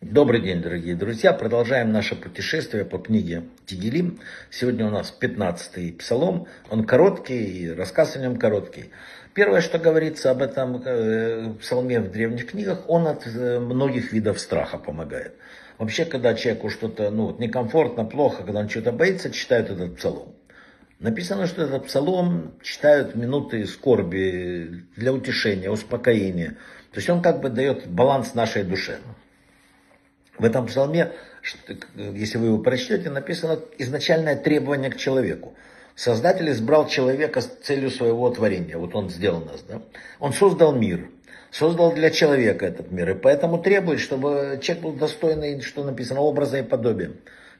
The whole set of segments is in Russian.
Добрый день, дорогие друзья. Продолжаем наше путешествие по книге Тигелим. Сегодня у нас 15-й псалом. Он короткий, и рассказ о нем короткий. Первое, что говорится об этом э, псалме в древних книгах, он от э, многих видов страха помогает. Вообще, когда человеку что-то ну, некомфортно, плохо, когда он что-то боится, читают этот псалом. Написано, что этот псалом читают минуты скорби для утешения, успокоения. То есть он как бы дает баланс нашей душе. В этом псалме, если вы его прочтете, написано изначальное требование к человеку. Создатель избрал человека с целью своего творения. Вот он сделал нас. Да? Он создал мир. Создал для человека этот мир. И поэтому требует, чтобы человек был достойный, что написано, образа и подобия.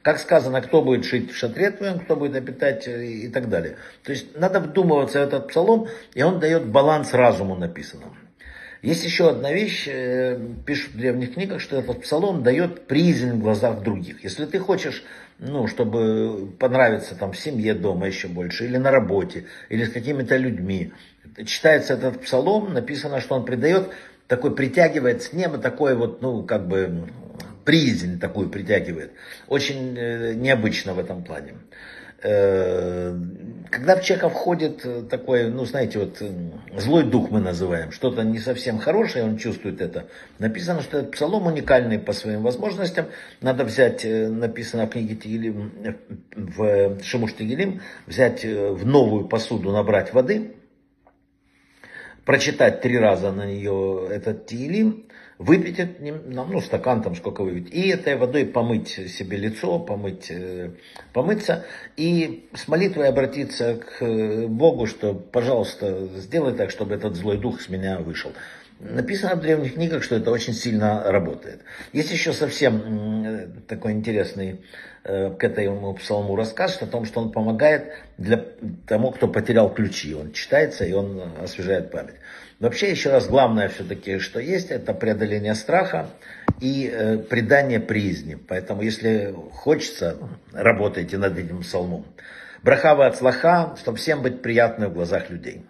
Как сказано, кто будет жить в шатре твоем, кто будет обитать и так далее. То есть надо вдумываться в этот псалом, и он дает баланс разуму написанному. Есть еще одна вещь, э, пишут в древних книгах, что этот псалом дает призм в глазах других. Если ты хочешь, ну, чтобы понравиться там в семье дома еще больше, или на работе, или с какими-то людьми, читается этот псалом, написано, что он придает, такой притягивает с неба такой вот, ну, как бы призм такую притягивает. Очень э, необычно в этом плане. Э, когда в человека входит такой, ну, знаете, вот злой дух мы называем, что-то не совсем хорошее, он чувствует это. Написано, что этот псалом уникальный по своим возможностям. Надо взять, э, написано в книге Тигелим, в Шимуш Тигелим, взять э, в новую посуду, набрать воды, прочитать три раза на нее этот Тигелим, выпить ну, стакан там сколько выпить, и этой водой помыть себе лицо, помыть, э, помыться, и с молитвой обратиться к э, Богу, что, пожалуйста, сделай так, чтобы этот злой дух с меня вышел. Написано в древних книгах, что это очень сильно работает. Есть еще совсем такой интересный э, к этому псалму рассказ о том, что он помогает для тому, кто потерял ключи. Он читается и он освежает память. Вообще, еще раз, главное все-таки, что есть, это преодоление страха и э, придание приязни. Поэтому, если хочется, работайте над этим псалмом. Брахава от слаха, чтобы всем быть приятным в глазах людей.